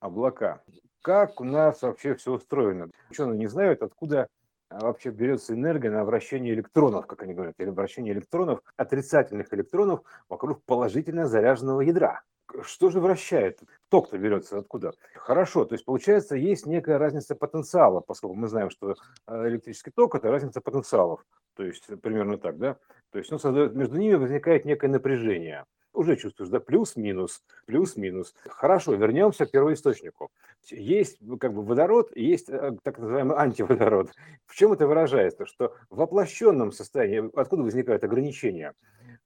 облака. Как у нас вообще все устроено? Ученые не знают, откуда а, вообще берется энергия на вращение электронов, как они говорят, или вращение электронов, отрицательных электронов вокруг положительно заряженного ядра. Что же вращает? Ток-то берется откуда? Хорошо, то есть получается есть некая разница потенциала, поскольку мы знаем, что а, электрический ток – это разница потенциалов. То есть примерно так, да? То есть ну, между ними возникает некое напряжение уже чувствуешь, да, плюс-минус, плюс-минус. Хорошо, вернемся к первоисточнику. Есть как бы водород, есть э, так называемый антиводород. В чем это выражается? Что в воплощенном состоянии, откуда возникают ограничения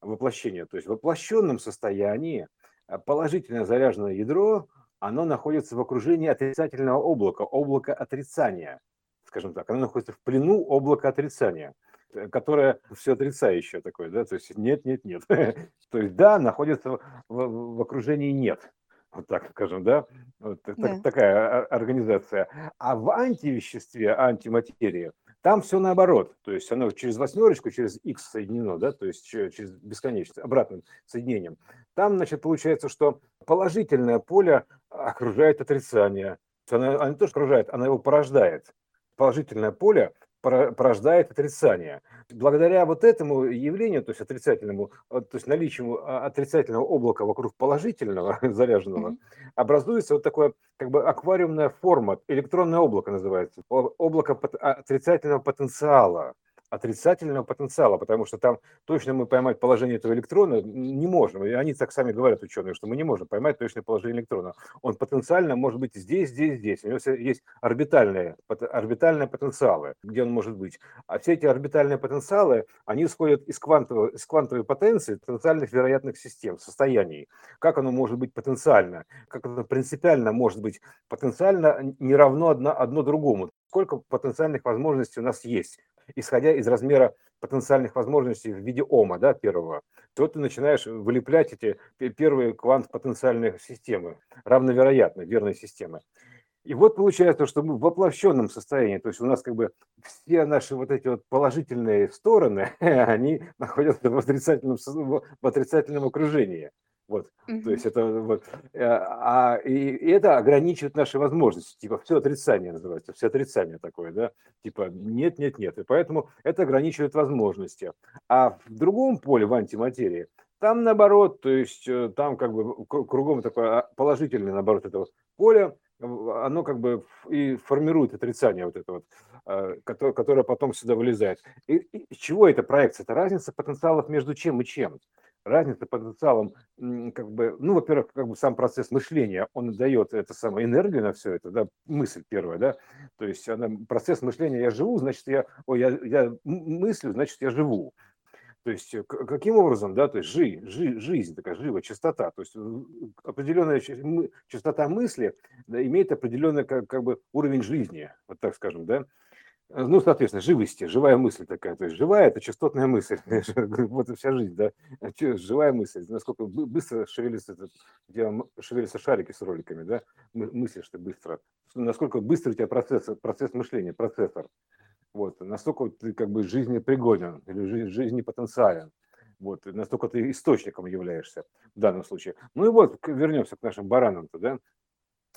воплощения? То есть в воплощенном состоянии э, положительно заряженное ядро, оно находится в окружении отрицательного облака, облака отрицания, скажем так, оно находится в плену облака отрицания. Э, которое все отрицающее такое, да, то есть нет, нет, нет. то есть да, находится в, в, в окружении нет. Вот так скажем, да? Вот да. Так, такая организация. А в антивеществе, антиматерии, там все наоборот. То есть оно через восьмерочку, через x соединено, да, то есть через бесконечность, обратным соединением. Там, значит, получается, что положительное поле окружает отрицание. Оно, оно не то, что окружает, оно его порождает. Положительное поле порождает отрицание. Благодаря вот этому явлению, то есть отрицательному, э, то есть наличию а, отрицательного облака вокруг положительного заряженного, mm-hmm. образуется вот такое как бы аквариумная форма, электронное облако называется, облако отрицательного потенциала отрицательного потенциала, потому что там точно мы поймать положение этого электрона не можем. И они так сами говорят, ученые, что мы не можем поймать точное положение электрона. Он потенциально может быть здесь, здесь, здесь. У него есть орбитальные, орбитальные потенциалы, где он может быть. А все эти орбитальные потенциалы, они исходят из квантовой, из квантовой потенции потенциальных вероятных систем, состояний. Как оно может быть потенциально? Как оно принципиально может быть потенциально не равно одно, одно другому? Сколько потенциальных возможностей у нас есть? Исходя из размера потенциальных возможностей в виде ома, да, первого, то ты начинаешь вылеплять эти первые квант потенциальные системы, равновероятные, верные системы. И вот получается, что мы в воплощенном состоянии, то есть у нас как бы все наши вот эти вот положительные стороны, они находятся в отрицательном, в отрицательном окружении. Вот, то есть это вот, э, а, и, и это ограничивает наши возможности, типа все отрицание называется, все отрицание такое, да, типа нет, нет, нет, и поэтому это ограничивает возможности. А в другом поле, в антиматерии, там наоборот, то есть э, там как бы кругом такое а, положительное, наоборот, этого поля, оно как бы и формирует отрицание вот это вот, э, которое, которое потом сюда вылезает. И, и чего это проекция? Это разница потенциалов между чем и чем разница потенциалом, как бы, ну, во-первых, как бы сам процесс мышления, он дает это самое энергию на все это, да, мысль первая, да, то есть она, процесс мышления, я живу, значит, я, ой, я, я мыслю, значит, я живу. То есть каким образом, да, то есть жи, жи, жизнь такая живая, частота, то есть определенная частота мысли да, имеет определенный как, как бы уровень жизни, вот так скажем, да, ну, соответственно, живости, живая мысль такая. То есть живая – это частотная мысль. вот и вся жизнь, да. Живая мысль. Насколько быстро шевелится, шевелятся шарики с роликами, да. Мыслишь ты быстро. Насколько быстро у тебя процесс, процесс мышления, процессор. Вот. Настолько ты как бы жизнепригоден или жизнепотенциален. Вот. Настолько ты источником являешься в данном случае. Ну и вот, вернемся к нашим баранам-то, да.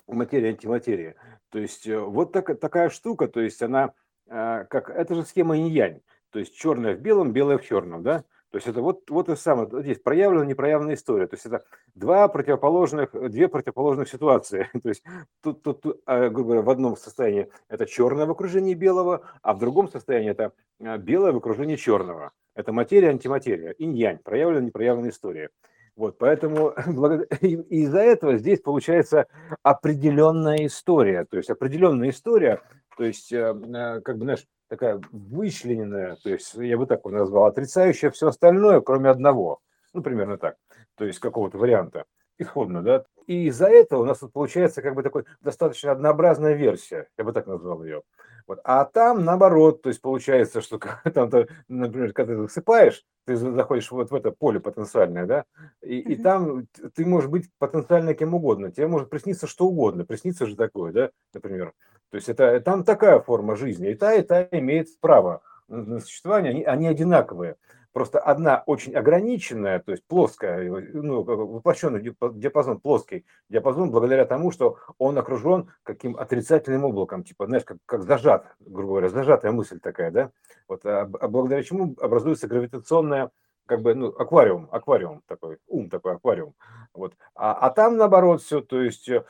Материя, антиматерия. То есть э, вот так, такая штука, то есть она а, как это же схема инь-янь, то есть черное в белом, белое в черном, да? То есть это вот, вот и самое, здесь проявлена, непроявленная история. То есть это два противоположных, две противоположных ситуации. То есть тут, тут, тут а, грубо говоря, в одном состоянии это черное в окружении белого, а в другом состоянии это а, белое в окружении черного. Это материя, антиматерия, инь-янь, проявленная, непроявленная история. Вот, поэтому из-за этого здесь получается определенная история. То есть определенная история – то есть, э, э, как бы, знаешь, такая вычлененная, то есть, я бы так его назвал, отрицающая все остальное, кроме одного. Ну, примерно так. То есть, какого-то варианта. Исходно, да. И из-за этого у нас тут получается как бы такой достаточно однообразная версия, я бы так назвал ее. Вот. А там наоборот, то есть получается, что там, например, когда ты засыпаешь, ты заходишь вот в это поле потенциальное, да, и, и там ты можешь быть потенциально кем угодно, тебе может присниться что угодно, приснится же такое, да, например. То есть это там такая форма жизни, и та, и та имеет право на существование, они, они одинаковые. Просто одна очень ограниченная, то есть плоская, ну, воплощенный диапазон, плоский диапазон, благодаря тому, что он окружен каким отрицательным облаком, типа, знаешь, как, как зажат, грубо говоря, зажатая мысль такая, да? Вот, а, а благодаря чему образуется гравитационная как бы, ну, аквариум, аквариум такой, ум такой аквариум. Вот. А, а там наоборот все, то есть э,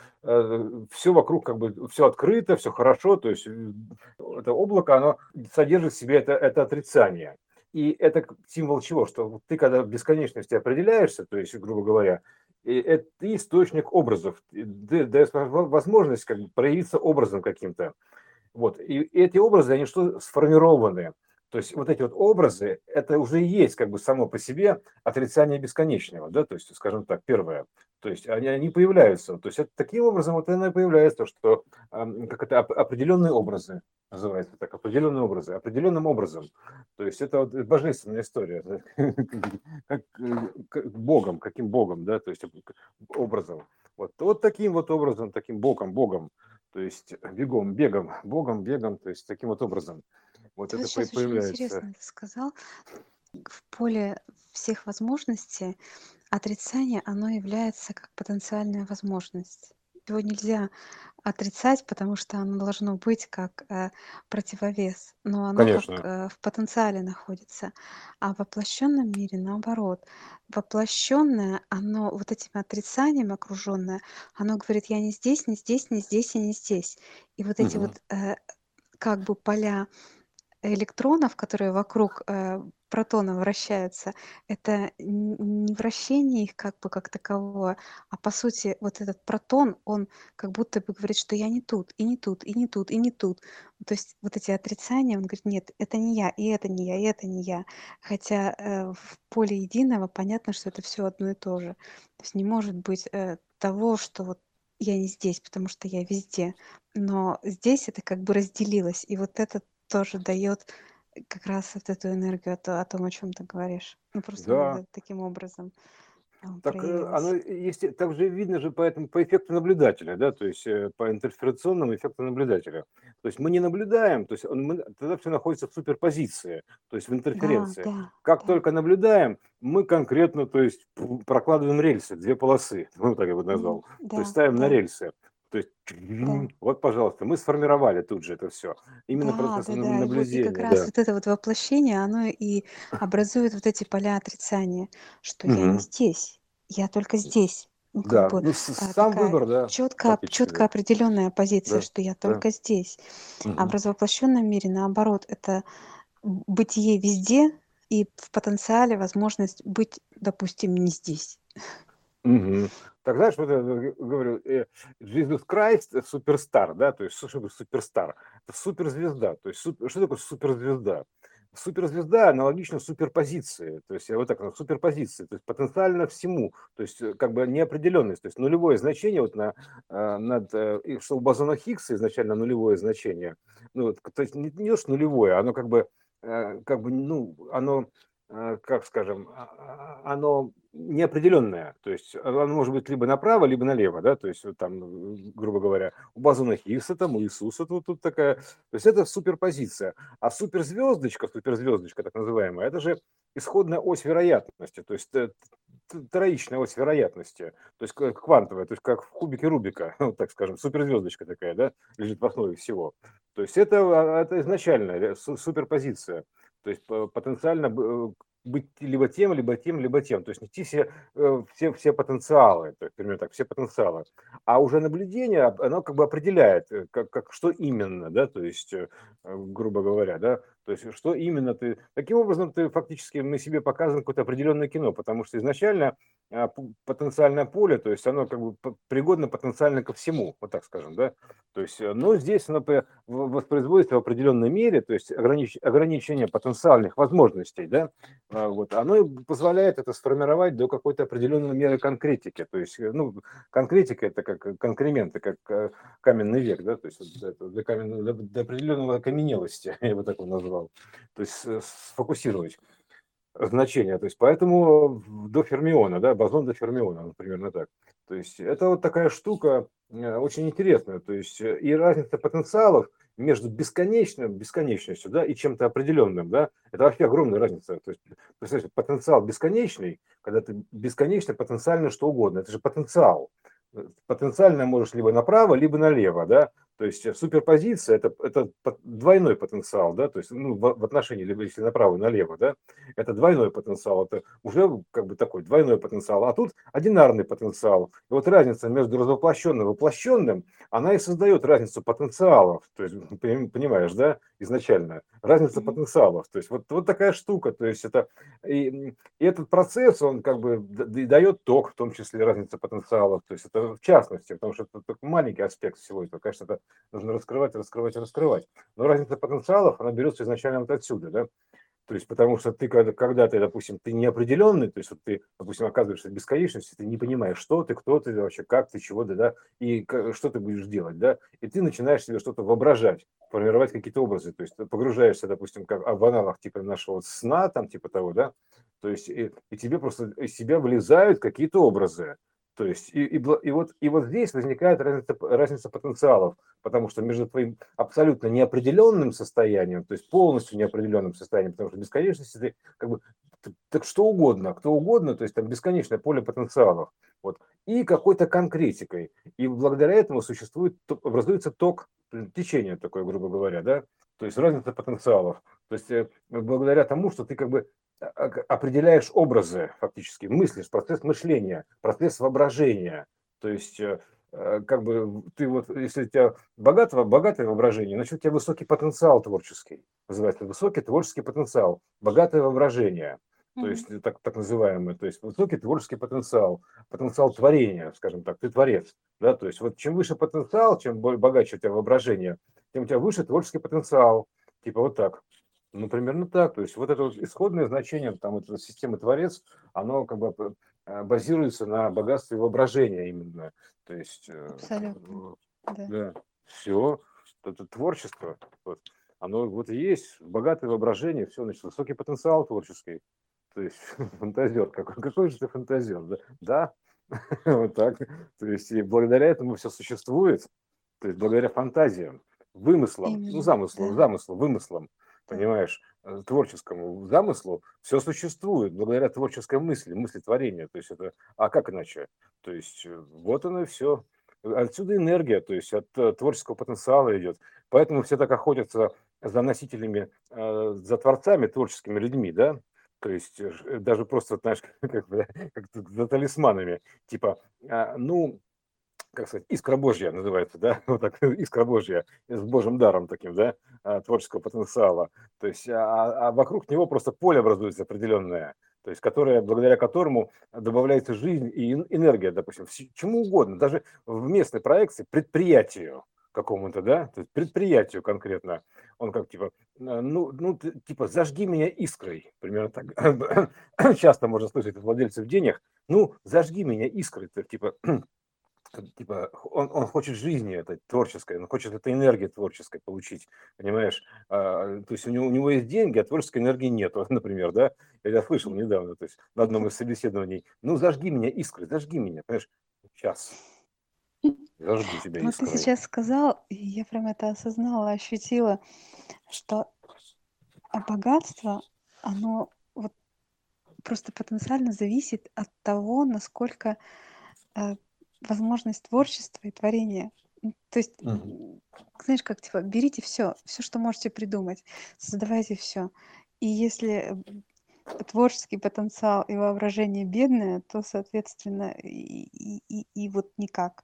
все вокруг как бы все открыто, все хорошо, то есть э, это облако, оно содержит в себе это, это отрицание. И это символ чего? Что ты, когда в бесконечности определяешься, то есть, грубо говоря, это источник образов, даешь возможность как бы проявиться образом каким-то. Вот. И эти образы, они что сформированы? То есть вот эти вот образы, это уже есть как бы само по себе отрицание бесконечного, да, то есть, скажем так, первое. То есть они, они появляются. То есть это, таким образом вот оно и появляется, что как это определенные образы называется так, определенные образы, определенным образом. То есть это вот божественная история, как Богом, каким Богом, да, то есть образом. Вот, вот таким вот образом, таким Богом, Богом, то есть бегом, бегом, Богом, бегом, то есть таким вот образом. Вот Ты это сейчас очень появляется. интересно это сказал. В поле всех возможностей отрицание, оно является как потенциальная возможность. Его нельзя отрицать, потому что оно должно быть как э, противовес, но оно как Конечно. э, в потенциале находится. А в воплощенном мире наоборот. Воплощенное, оно вот этим отрицанием окруженное, оно говорит, я не здесь, не здесь, не здесь и не здесь. И вот эти Мгм. вот э, как бы поля электронов, которые вокруг э, протона вращаются, это не вращение их как бы как таковое, а по сути вот этот протон, он как будто бы говорит, что я не тут, и не тут, и не тут, и не тут. То есть вот эти отрицания, он говорит, нет, это не я, и это не я, и это не я. Хотя э, в поле единого понятно, что это все одно и то же. То есть не может быть э, того, что вот я не здесь, потому что я везде. Но здесь это как бы разделилось. И вот это тоже дает как раз вот эту энергию о, то- о том, о чем ты говоришь. Ну, просто Да, таким образом а, Так э, оно есть, так же видно же по этому, по эффекту наблюдателя, да, то есть э, по интерферационному эффекту наблюдателя. То есть мы не наблюдаем, то есть он, мы, тогда все находится в суперпозиции, то есть в Да, интерференции. да, Как да. только наблюдаем, мы конкретно, то есть прокладываем рельсы, две полосы, ну так я бы назвал, то есть Да, ставим на да, рельсы. То есть да. вот, пожалуйста, мы сформировали тут же это все. Именно Да, процесс да, да. И, вот, и как наблюдения, раз да. вот это вот воплощение, оно и образует вот эти поля отрицания, что я не здесь, я только здесь. Ну, Да, бы ну сам выбор, да, четко да, определенная позиция, да, что я да. только здесь. А в развоплощенном мире, наоборот, это бытие везде и в потенциале возможность быть, допустим, не здесь. Мгм. Так знаешь, вот я говорю, э, Jesus Christ суперстар, да, то есть что такое суперстар? Это суперзвезда, то есть суп- что такое суперзвезда? Суперзвезда аналогично суперпозиции, то есть вот так, ну, суперпозиции, то есть потенциально всему, то есть э, как бы неопределенность, то есть нулевое значение вот на, э, над, что у бозона Хиггса изначально нулевое значение, ну, то есть не, не то, что нулевое, оно как бы, как бы, ну, оно как скажем, а- а- оно неопределенное, то есть оно может быть либо направо, либо налево, да, то есть вот там, э, грубо говоря, у бозона Хиггса, там, у Иисуса тут, тут такая, то есть это суперпозиция, а суперзвездочка, суперзвездочка так называемая, это же исходная ось вероятности, то есть э, троичная ось вероятности, то есть к- квантовая, то есть как в кубике Рубика, вот так скажем, суперзвездочка такая, да, лежит в основе всего. То есть это, а, это изначальная суперпозиция. То есть по- потенциально э, быть либо тем, либо тем, либо тем. То есть нести все, э, все, все потенциалы, то есть, примерно так, все потенциалы. А уже наблюдение, оно как бы определяет, э, как, как, что именно, да, то есть, э, грубо говоря, да, то есть что именно ты... Таким образом, ты фактически мы себе показываем какое-то определенное кино, потому что изначально потенциальное поле, то есть оно как бы пригодно потенциально ко всему, вот так скажем, да. То есть, э, но здесь оно воспроизводится в определенной мере, то есть огранич- ограничение потенциальных возможностей, да, а, вот, оно позволяет это сформировать до какой-то определенной меры конкретики. То есть, э, ну, конкретика это как конкременты, как э, каменный век, да, то есть для, каменного, для, определенного окаменелости, я бы так его назвал. То есть сфокусировать значение. То есть поэтому до фермиона, да, бозон до фермиона, ну, примерно так. То есть это вот такая штука э, очень интересная. То есть э, и разница потенциалов между бесконечным, бесконечностью, да, и чем-то определенным, да, это вообще огромная разница. То есть, представляете, потенциал бесконечный, когда ты бесконечно потенциально что угодно, это же потенциал. Потенциально можешь либо направо, либо налево, да, то есть э, суперпозиция это, это двойной потенциал, да, то есть ну, в, в отношении, если направо и налево, да, это двойной потенциал, это уже как бы такой двойной потенциал, а тут одинарный потенциал. И вот разница между развоплощенным и воплощенным, она и создает разницу потенциалов, то есть, понимаешь, да, изначально, разница потенциалов, то есть вот, вот такая штука, то есть это, и, и этот процесс, он как бы дает ток, в том числе разница потенциалов, то есть это в частности, потому что это такой маленький аспект всего этого, конечно, это нужно раскрывать, раскрывать, раскрывать. Но разница потенциалов, она берется изначально вот отсюда, да, то есть, потому что ты, когда, когда ты, допустим, ты неопределенный, то есть, вот ты, допустим, оказываешься в бесконечности, ты не понимаешь, что ты, кто ты вообще, как ты, чего ты, да, и что ты будешь делать, да, и ты начинаешь себе что-то воображать, формировать какие-то образы, то есть, погружаешься, допустим, как в аналог типа нашего сна, там, типа того, да, то есть, и, и тебе просто из себя вылезают какие-то образы, то есть и, и, и, вот, и вот здесь возникает разница, разница потенциалов, потому что между твоим абсолютно неопределенным состоянием, то есть полностью неопределенным состоянием, потому что бесконечность это как бы так что угодно, кто угодно, то есть там бесконечное поле потенциалов, вот, и какой-то конкретикой. И благодаря этому существует, образуется ток, течение такое, грубо говоря, да, то есть разница потенциалов. То есть э, благодаря тому, что ты как бы определяешь образы фактически, мыслишь, процесс мышления, процесс воображения. То есть э, э, как бы ты вот, если у тебя богатое, богатое воображение, значит у тебя высокий потенциал творческий, называется высокий творческий потенциал, богатое воображение, то есть так, так называемый, то есть высокий творческий потенциал, потенциал творения, скажем так, ты творец, да, то есть вот чем выше потенциал, чем богаче у тебя воображение, тем у тебя выше творческий потенциал, типа вот так. Ну, примерно так. То есть вот это вот исходное значение там этой системы творец, оно как бы э, базируется на богатстве воображения именно. То есть, э, Абсолютно. да. да, все, это творчество, вот, оно вот есть, богатое воображение, все, значит, высокий потенциал творческий. То есть фантазер, какой, какой же ты фантазер, да? Да, вот так. То есть и благодаря этому все существует, то есть благодаря фантазиям, вымыслам, ну замыслам, замыслам, вымыслам понимаешь, э, творческому замыслу, все существует благодаря творческой мысли, мысли творения. То есть это, а как иначе? То есть э, вот оно и все. Отсюда энергия, то есть от э, творческого потенциала идет. Поэтому все так охотятся за носителями, за творцами, творческими людьми, да, то есть даже просто, знаешь, как, как за талисманами, типа, а, ну, как сказать, искра Божья называется, да, вот так, искра Божья, с Божьим даром таким, да, а, творческого потенциала. То есть, а, а вокруг него просто поле образуется определенное, то есть, которое, благодаря которому добавляется жизнь и энергия, допустим, чему угодно, даже в местной проекции предприятию какому-то, да, то есть предприятию конкретно, он как типа, ну, ну, типа, зажги меня искрой, примерно так. Часто можно слышать от владельцев денег, ну, зажги меня искрой, типа, типа, он, он хочет жизни этой творческой, он хочет этой энергии творческой получить, понимаешь? А, то есть у него, у него есть деньги, а творческой энергии нет, например, да? Я слышал недавно, то есть на одном из собеседований, ну, зажги меня искры, зажги меня, понимаешь? Сейчас. Зажгу тебя Ну, ты сейчас сказал, и я прям это осознала, ощутила, что а богатство, оно вот просто потенциально зависит от того, насколько э, возможность творчества и творения. То есть, угу. знаешь, как типа, берите все, все, что можете придумать, создавайте все. И если творческий потенциал и воображение бедное, то, соответственно, и, и, и, вот никак.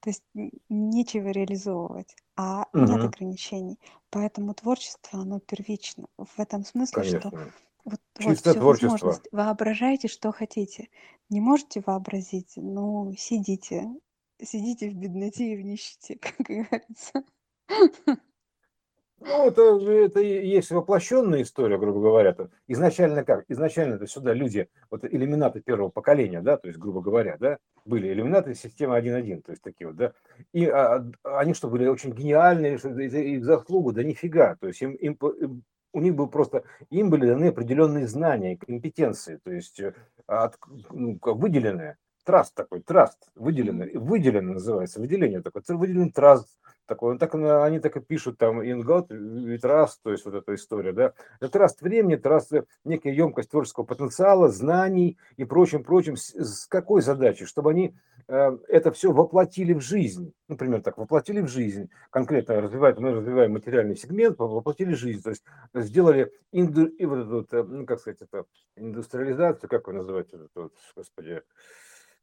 То есть нечего реализовывать, а угу. нет ограничений. Поэтому творчество, оно первично. В этом смысле, Конечно. что вот, Чисто вот творчество. Воображайте, что хотите. Не можете вообразить? Ну, сидите. Сидите в бедноте и в нищете, как говорится. Ну, это, это есть воплощенная история, грубо говоря. -то. Изначально как? Изначально это сюда люди, вот элиминаты первого поколения, да, то есть, грубо говоря, да, были элиминаты системы 1.1, то есть такие вот, да. И а, они что, были очень гениальные, что их заслугу, да нифига. То есть им, им, им у них был просто, им были даны определенные знания, компетенции, то есть э, от, ну, выделенные, траст такой, траст, выделенный, выделенный называется, выделение такое, выделенный траст, такой. Ну, так, они так и пишут там in God with trust, то есть вот эта история, да. Это траст времени, траст некая емкость творческого потенциала, знаний и прочим, прочим. С, с какой задачей? Чтобы они э, это все воплотили в жизнь. Например, так, воплотили в жизнь. Конкретно развивают, мы развиваем материальный сегмент, воплотили в жизнь. То есть сделали инду, и вот вот, э, ну, как сказать, это индустриализацию, как вы называете это, вот, господи,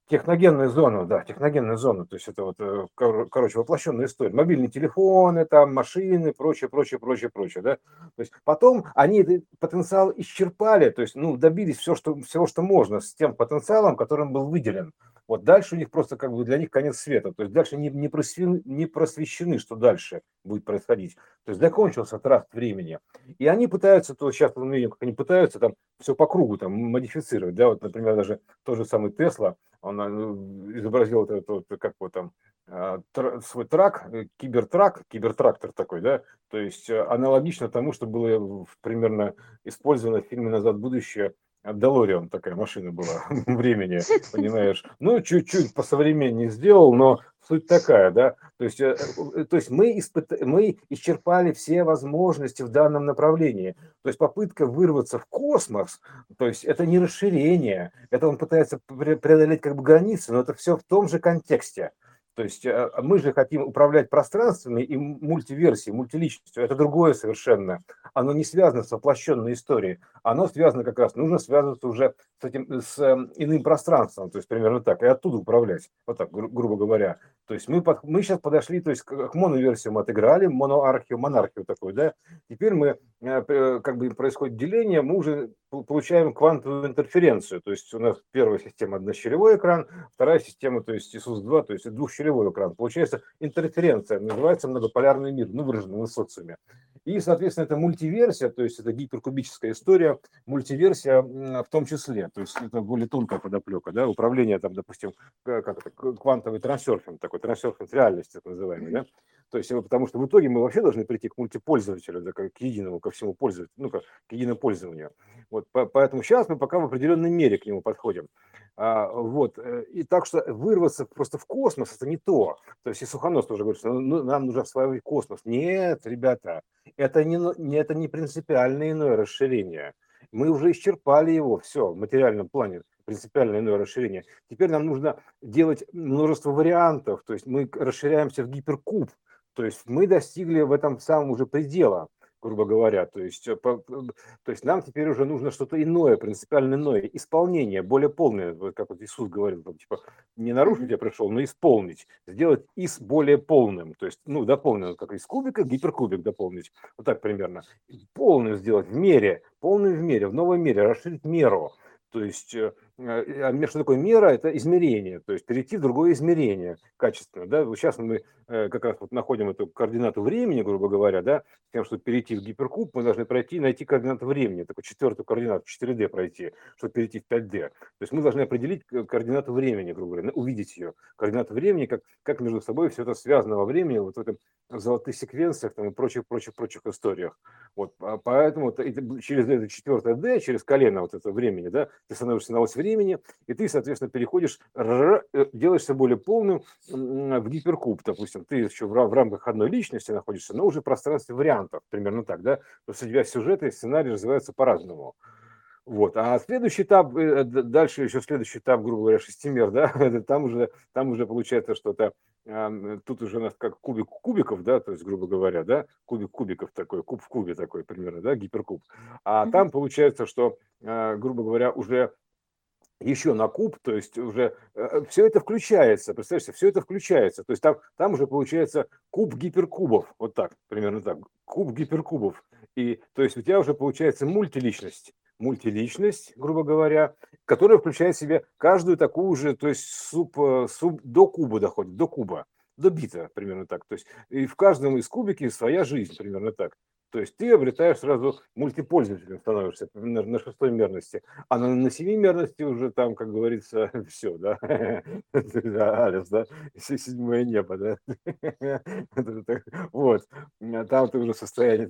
Техногенную зону, да, техногенную зону, то есть это вот, э, короче, воплощенная история. Мобильные телефоны, там, машины, прочее, прочее, прочее, прочее, да. То есть потом они этот потенциал исчерпали, то есть, ну, добились все, что, всего, что можно с тем потенциалом, которым был выделен. Вот дальше у них просто как бы для них конец света. То есть дальше не, не, просвещены, не просвещены, что дальше будет происходить. То есть закончился траст времени. И они пытаются, то сейчас мы видим, как они пытаются там все по кругу там модифицировать. Да, вот, например, даже тот же самый Тесла, он э, изобразил вот этот, вот, как вот там, а, свой трак, э, кибертрак, кибертрактор такой, да, то есть э, аналогично тому, что было примерно использовано в фильме «Назад в будущее» Делориан такая машина была времени, понимаешь. Ну, чуть-чуть по современнее сделал, но суть такая, да. То есть, э, э, то есть мы, испыт... мы исчерпали все возможности в данном направлении. То есть попытка вырваться в космос, то есть это не расширение, это он пытается преодолеть как бы границы, но это все в том же контексте. То есть э, мы же хотим управлять пространствами и мультиверсией, мультиличностью. Это другое совершенно. Оно не связано с воплощенной историей. Оно связано как раз, нужно связываться уже с, этим, с эм, иным пространством, то есть примерно так, и оттуда управлять, вот так, гру- грубо говоря. То есть мы, под, мы сейчас подошли, то есть к, моноверсиям отыграли, моноархию, монархию такую, да. Теперь мы, э, как бы происходит деление, мы уже получаем квантовую интерференцию. То есть у нас первая система однощелевой экран, вторая система, то есть ИСУС-2, то есть двухщелевой экран. Получается интерференция, называется многополярный мир, ну, выраженный в социуме. И, соответственно, это мультиверсия, то есть это гиперкубическая история, мультиверсия в том числе. То есть это более тонкая подоплека, да, управление там, допустим, как это, квантовый трансерфинг, такой трансерфинг реальности, так называемый, да. То есть, потому что в итоге мы вообще должны прийти к мультипользователю, да, к единому, ко всему пользователю, ну, к единопользованию. Вот, поэтому сейчас мы пока в определенной мере к нему подходим. А, вот, э, и так что вырваться просто в космос – это не то. То есть и Суханов тоже говорит, что ну, нам нужно осваивать космос. Нет, ребята, это не, это не принципиальное иное расширение. Мы уже исчерпали его, все, в материальном плане принципиально иное расширение. Теперь нам нужно делать множество вариантов, то есть мы расширяемся в гиперкуб, то есть мы достигли в этом самом уже предела грубо говоря. То есть, э, то есть нам теперь уже нужно что-то иное, принципиально иное, исполнение, более полное, как вот Иисус говорил, там, типа, не нарушить я пришел, но исполнить, сделать из более полным, то есть, ну, дополненным, как из кубика гиперкубик дополнить, вот так примерно. Полным сделать в мере, полным в мере, в новом мере, расширить меру. То есть э, что такое мера? Это измерение, то есть перейти в другое измерение качественно. Да? Сейчас мы э, как раз вот находим эту координату времени, грубо говоря, да, тем, чтобы перейти в гиперкуб, мы должны пройти, найти координату времени, такую четвертую координату, 4D пройти, чтобы перейти в 5D. То есть мы должны определить координату времени, грубо говоря, увидеть ее. Координату времени, как, как между собой все это связано во времени, вот в этом в золотых секвенциях там, и прочих, прочих, прочих историях. Вот, поэтому через это четвертое D, через колено вот это времени, да, ты становишься на ось времени, и ты, соответственно, переходишь, э, делаешься более полным в гиперкуб, допустим, ты еще в рамках одной личности находишься, но уже в пространстве вариантов, примерно так, да, то есть у тебя сюжеты и сценарий развиваются по-разному. Вот. А следующий этап, э, дальше еще следующий этап, грубо говоря, шестимер, да, там уже, там уже получается что-то, тут уже у нас как кубик кубиков, да, то есть, грубо говоря, да, кубик кубиков такой, куб в кубе такой примерно, да, гиперкуб. А там получается, что, а, грубо говоря, уже еще на куб, то есть уже э, все это включается, представляете, все это включается, то есть там, там уже получается куб гиперкубов, вот так, примерно так, куб гиперкубов, и то есть у тебя уже получается мультиличность, мультиличность, грубо говоря, которая включает в себя каждую такую же, то есть суб, э, суб до куба доходит, до куба, до бита, примерно так, то есть и в каждом из кубики своя жизнь, примерно так. То есть ты обретаешь сразу мультипользователем, становишься на, на шестой мерности, а на, на семи мерности уже там, как говорится, все, да, Алис, да, седьмое небо, да, вот, а там ты уже состояние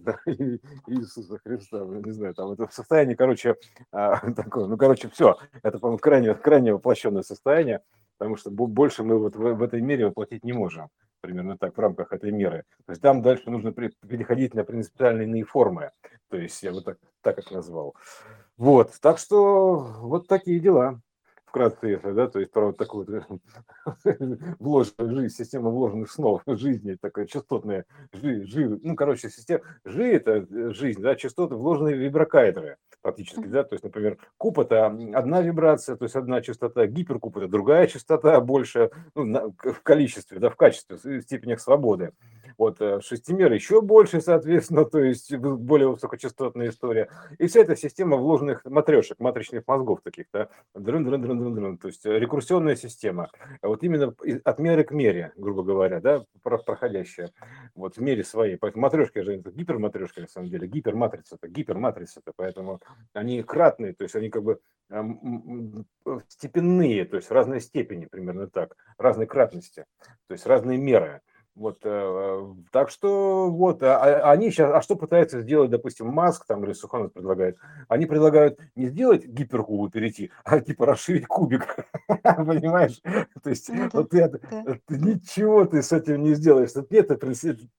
Иисуса Христа, не знаю, там это состояние, короче, а, такое, ну, короче, все, это, по-моему, крайне воплощенное состояние, потому что больше мы вот в, в этой мере воплотить не можем примерно так, в рамках этой меры. То есть там дальше нужно переходить на принципиальные иные формы. То есть я вот так, так как назвал. Вот, так что вот такие дела вкратце, если, да, то есть про вот такую вложенную жизнь, система вложенных снов жизни, такая частотная жизнь, жи, ну, короче, система, жи это э, жизнь, да, частоты вложенные виброкайтеры фактически, да, то есть, например, куб это одна вибрация, то есть одна частота, гиперкуб это другая частота, больше ну, на, в количестве, да, в качестве, в степенях свободы. Вот э, шестимер еще больше, соответственно, то есть более высокочастотная история. И вся эта система вложенных матрешек, матричных мозгов таких, да, дрын -дрын -дрын -дрын -дрын, то есть рекурсионная система. Вот именно от меры к мере, грубо говоря, да, проходящая вот в мере своей. Поэтому матрешки же это гиперматрешки на самом деле, гиперматрица это гиперматрица это, поэтому они кратные, то есть они как бы степенные, то есть разной степени примерно так, разной кратности, то есть разные меры. Вот, э, так что вот, а, а они сейчас, а что пытаются сделать, допустим, Маск там или Суханов предлагает? Они предлагают не сделать гиперкубу перейти, а типа расширить кубик, понимаешь? То есть ну, вот это, ничего ты с этим не сделаешь, нет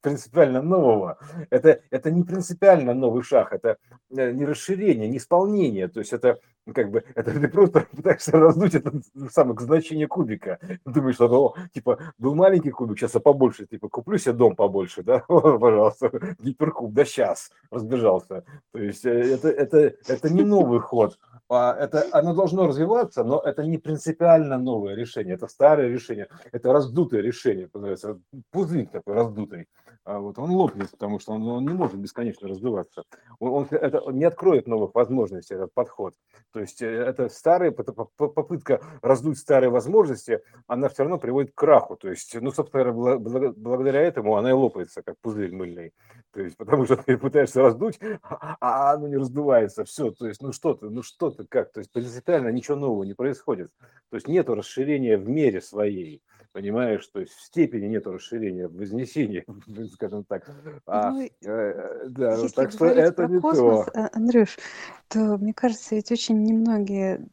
принципиально нового, это, это не принципиально новый шаг, это э, не расширение, не исполнение, то есть это как бы это ты просто пытаешься раздуть это самое значение кубика. Думаешь, что ну, типа был маленький кубик, сейчас я побольше, типа куплю себе дом побольше, да, пожалуйста, гиперкуб, да сейчас разбежался. То есть э, это, это, это не новый ход, а это, оно должно развиваться, но это не принципиально новое решение, это старое решение, это раздутое решение, пузырь такой раздутый. А вот он лопнет, потому что он, он не может бесконечно раздуваться. Он, он, это, он не откроет новых возможностей, этот подход. То есть э, это старая попытка раздуть старые возможности, она все равно приводит к краху. То есть, ну, собственно, благодаря этому она и лопается, как пузырь мыльный. То есть, потому что ты пытаешься раздуть, а, а оно не раздувается. Все, то есть, ну что ты, ну что ты, как? То есть, принципиально ничего нового не происходит. То есть, нету расширения в мере своей понимаешь, то есть в степени нет расширения, вознесения, скажем так. А, ну, э, да, так что это не космос, то. Э, Андрюш, то мне кажется, ведь очень немногие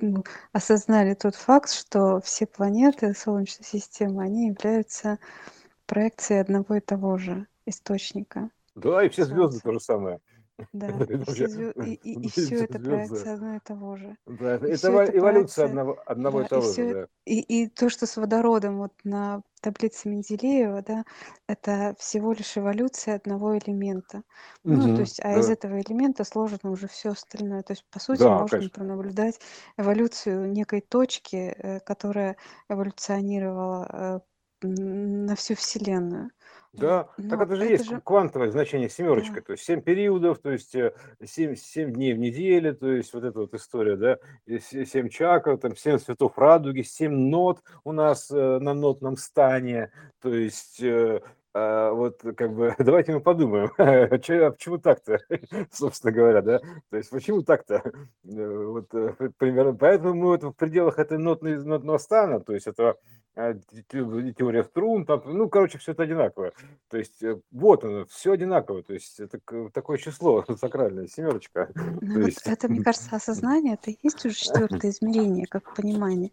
ну, осознали тот факт, что все планеты Солнечной системы, они являются проекцией одного и того же источника. Да, и все звезды то же самое. Да, и, и, и, все это проекция одно и того же. Да, это, это эволюция проекция, одного, одного да, и того и же. Да. И, и то, что с водородом вот на таблице Менделеева, да, это всего лишь эволюция одного элемента. Угу, ну, то есть, а да. из этого элемента сложено уже все остальное. То есть, по сути, да, можно конечно. пронаблюдать эволюцию некой точки, э, которая эволюционировала э, на всю Вселенную. Да, так ну, это же это есть же... квантовое значение семерочка, да. то есть 7 периодов, то есть 7, э, 7 дней в неделю, то есть вот эта вот история, да, 7 чакр, там 7 цветов радуги, 7 нот у нас э, на нотном стане, то есть э, а, вот как бы давайте мы подумаем, а почему так-то, собственно говоря, да, то есть почему так-то, вот примерно, поэтому мы вот в пределах этой нотной, нотного стана, то есть это а, теория струн, там, ну, короче, все это одинаковое. То есть э, вот оно, все одинаково. То есть это такое число сакральное, семерочка. Ну, вот есть... это, мне кажется, осознание, это и есть уже четвертое измерение, как понимание.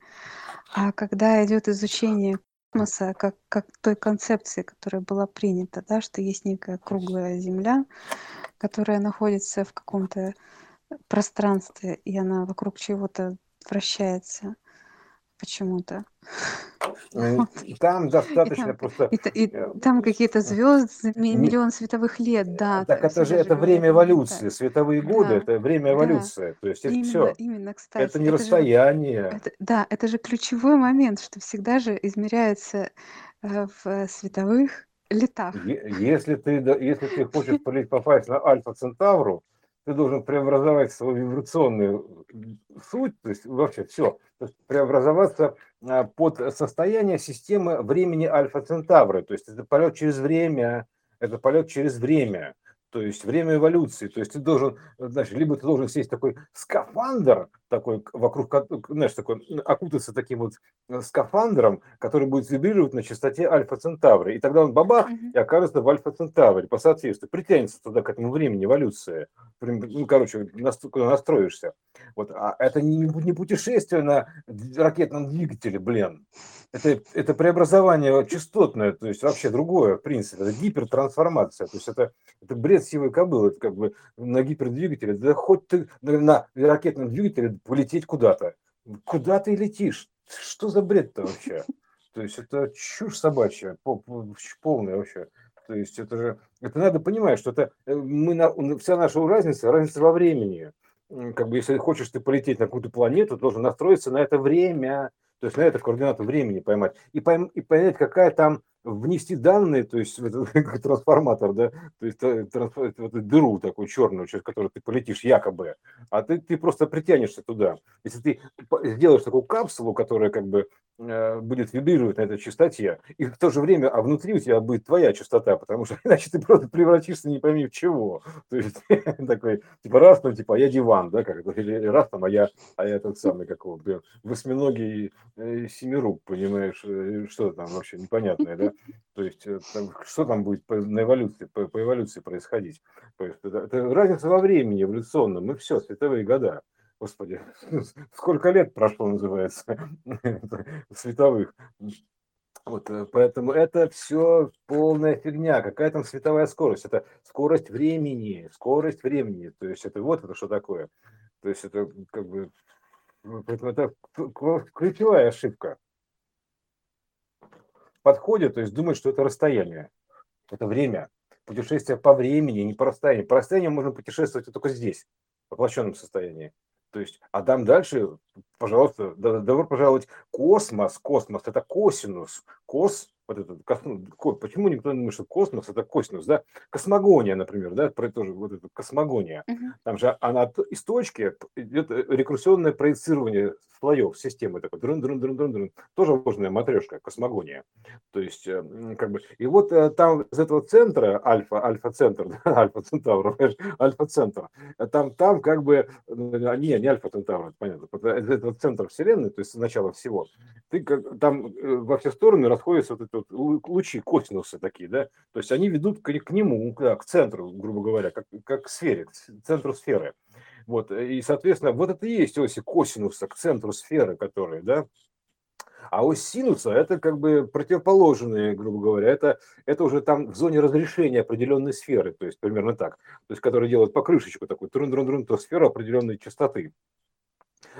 А когда идет изучение космоса, как, как той концепции, которая была принята, да, что есть некая круглая Земля, которая находится в каком-то пространстве, и она вокруг чего-то вращается – почему-то. Ну, там достаточно и там, просто... И, и, э, там какие-то звезды, миллион световых лет, да. Так это же это время эволюции, да. световые годы, да. это время эволюции. Да. То есть это именно, все. Именно, кстати. Это не это расстояние. Же, это, да, это же ключевой момент, что всегда же измеряется э, в световых летах. Если ты, если ты хочешь попасть на Альфа Центавру, ты должен преобразовать свою вибрационную суть, то есть вообще все, то есть преобразоваться а, под состояние системы времени Альфа Центавры, то есть это полет через время, это полет через время, то есть время эволюции. То есть ты должен, значит, либо ты должен сесть такой скафандр, такой вокруг, знаешь, такой, окутаться таким вот э, скафандром, который будет вибрировать на частоте альфа-центавра. И тогда он бабах и окажется в альфа-центавре по соответствию. Притянется туда к этому времени эволюции. Ну, короче, настроишься. Вот. А это не, не путешествие на ракетном двигателе, блин. Это, это преобразование частотное, то есть вообще другое, в принципе. Это гипертрансформация. То есть это, это бред сивой кобылы. Это как бы на гипердвигателе. Да хоть ты на, на ракетном двигателе полететь куда-то. Куда ты летишь? Что за бред-то вообще? То есть это чушь собачья, полная вообще. То есть это же, это надо понимать, что это э, мы на, вся наша разница, разница во времени. Как бы если хочешь ты полететь на какую-то планету, должен настроиться на это время, то есть на это координату времени поймать и, пойм, и понять, какая там внести данные, то есть в этот трансформатор, да, то есть э, в эту дыру такую черную, через которую ты полетишь якобы, а ты, ты просто притянешься туда. Если ты сделаешь такую капсулу, которая как бы э, будет вибрировать на этой частоте, и в то же время, а внутри у тебя будет твоя частота, потому что иначе ты просто превратишься не пойми в чего. То есть такой, типа раз там, типа, а я диван, да, как или раз там, а я, а я тот самый, как его, восьминогий э, семирук, понимаешь, что там вообще непонятное, да, то есть э, что там будет по, на эволюции, по, по эволюции происходить? То есть, это, это разница во времени эволюционном, мы все, световые года. Господи, сколько лет прошло, называется, световых. Вот, э, поэтому это все полная фигня. Какая там световая скорость? Это скорость времени, скорость времени. То есть это вот это что такое. То есть это как бы это ключевая ошибка подходит, то есть думает, что это расстояние, это время. Путешествие по времени, не по расстоянию. По расстоянию можно путешествовать только здесь, в воплощенном состоянии. То есть, а там дальше, пожалуйста, добро пожаловать. Космос, космос – это косинус. Кос вот этот, почему никто не думает, что космос это косинус, да? Космогония, например, да, про тоже вот эта космогония. Uh-huh. Там же она из точки идет рекурсионное проецирование слоев системы такой дрын дрын дрын дрын дрын тоже ложная матрешка космогония то есть э, как бы и вот э, там из этого центра альфа альфа центр да, альфа центавр альфа центр там там как бы не не альфа центавр понятно из этого центра вселенной то есть начало всего ты как там э, во все стороны расходятся вот эти вот лучи косинусы такие да? То есть они ведут к, к нему к, к центру грубо говоря как как к сфере к центру сферы. Вот, и, соответственно, вот это и есть оси косинуса к центру сферы, которые, да, а ось синуса – это как бы противоположные, грубо говоря, это, это уже там в зоне разрешения определенной сферы, то есть примерно так, то есть которые делают покрышечку такую, трун трун трун то сфера определенной частоты.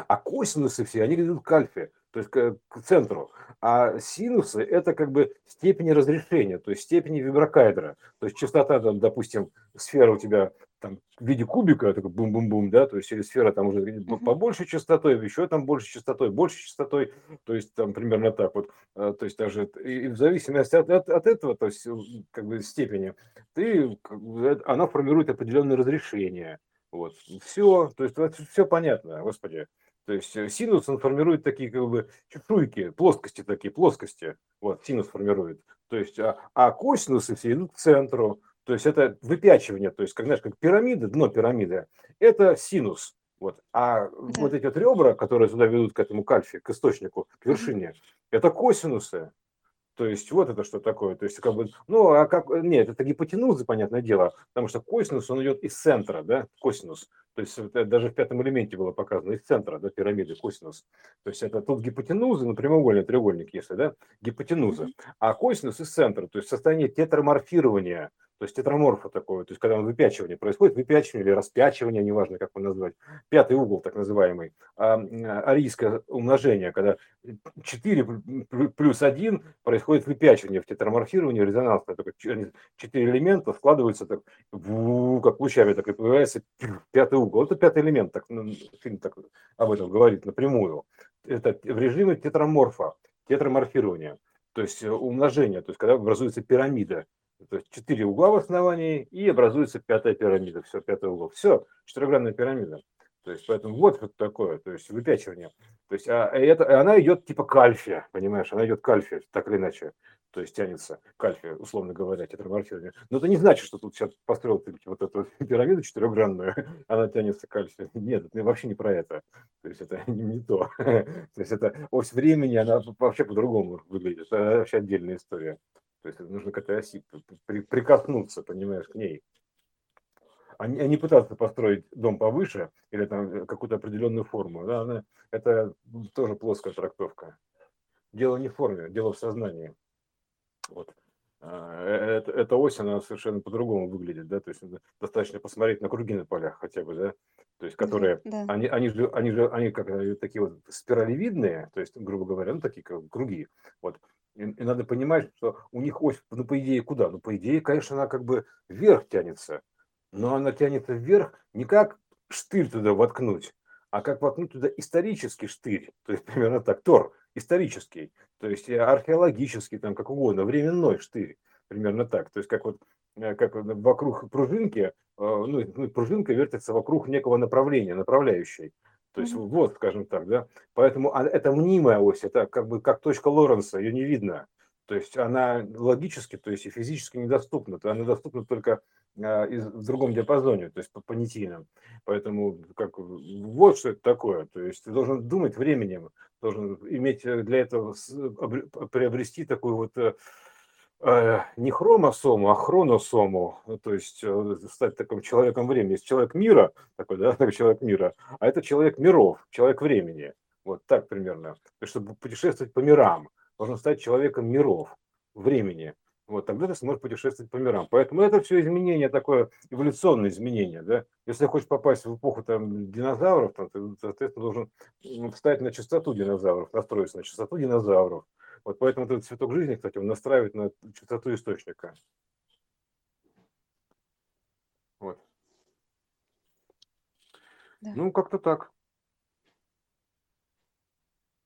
А косинусы все, они идут к альфе, то есть к, к центру. А синусы – это как бы степени разрешения, то есть степени виброкайдера. То есть частота, там, допустим, сфера у тебя там, в виде кубика, такой бум-бум-бум, да, то есть или сфера там уже uh-huh. побольше частотой, еще там больше частотой, больше частотой, то есть там примерно так вот, а, то есть даже и в зависимости от, от, от этого, то есть как бы степени, ты, она формирует определенное разрешение, вот, все, то есть все понятно, господи, то есть э, синус, он формирует такие как бы чешуйки, плоскости такие, плоскости, вот, синус формирует, то есть, а, а косинусы все идут к центру, то есть это выпячивание, то есть, как, знаешь, как пирамида, дно пирамиды, это синус. Вот. А да. вот эти вот ребра, которые сюда ведут к этому кальфе, к источнику, к вершине, это косинусы. То есть вот это что такое. То есть как бы, ну, а как, нет, это гипотенуза, понятное дело, потому что косинус, он идет из центра, да, косинус. То есть это даже в пятом элементе было показано из центра, да, пирамиды, косинус. То есть это тут гипотенуза, ну, прямоугольный треугольник, если, да, гипотенуза. А косинус из центра, то есть состояние тетраморфирования, то есть тетраморфа такое, то есть когда выпячивание происходит, выпячивание или распячивание, неважно, как его назвать, пятый угол так называемый, а, арийское умножение, когда 4 плюс 1 происходит выпячивание в тетраморфировании, резонансное, только 4 элемента складываются так, как лучами, так и появляется пятый угол. Это пятый элемент, так, ну, фильм так об этом говорит напрямую. Это в режиме тетраморфа, тетраморфирования, то есть э, умножение, то есть когда образуется пирамида, то есть четыре угла в основании и образуется пятая пирамида. Все, пятый угол. Все, четырехгранная пирамида. То есть, поэтому вот вот такое, то есть выпячивание. То есть, а это, она идет типа к альфе, понимаешь, она идет к альфе, так или иначе. то есть тянется кальций, условно говоря, тетраморфированный. Но это не значит, что тут сейчас построил вот эту пирамиду четырехгранную, она тянется кальций. Нет, это вообще не про это. То есть это не, не то. То есть это ось времени, она вообще по-другому выглядит. Это вообще отдельная история. То есть нужно к этой оси прикоснуться, понимаешь, к ней. А не, а не пытаться построить дом повыше или там какую-то определенную форму. Да, она, это тоже плоская трактовка. Дело не в форме, дело в сознании. Вот. А, э, это, эта ось, она совершенно по-другому выглядит, да, то есть достаточно посмотреть на круги на полях хотя бы, да, то есть которые, да, да. Они, они же, они же, они как э, такие вот спиралевидные, то есть, грубо говоря, ну, такие как круги, вот, и, и надо понимать, что у них ось, ну, по идее, куда? Ну, по идее, конечно, она как бы вверх тянется, но она тянется вверх не как штырь туда воткнуть, а как воткнуть туда исторический штырь, то есть примерно так, Тор, исторический, то есть археологический, там как угодно, временной штырь, примерно так. То есть как вот э, как вокруг пружинки, э, ну, ну, пружинка вертится вокруг некого направления, направляющей. То есть mm-hmm. вот, скажем так, да. Поэтому а, это мнимая ось, это как бы как точка Лоренса, ее не видно. То есть она логически, то есть и физически недоступна. Она доступна только а, в другом диапазоне, то есть по понятийным. Поэтому как, вот что это такое. То есть ты должен думать временем, должен иметь э, для этого приобрести такую вот э, э, не хромосому, а хроносому, ну, то есть стать таким человеком времени. Есть человек мира, такой, да, такой человек мира, а это человек миров, человек времени. Вот так примерно. То есть, чтобы путешествовать по мирам, должен стать человеком миров, времени. Вот, тогда ты сможешь путешествовать по мирам. Поэтому это все изменение такое, эволюционное изменение. Да? Если хочешь попасть в эпоху там, динозавров, то ты, соответственно, должен встать на частоту динозавров, настроиться на частоту динозавров. Вот поэтому этот цветок жизни, кстати, он настраивает на частоту источника. Вот. Да. Ну, как-то так.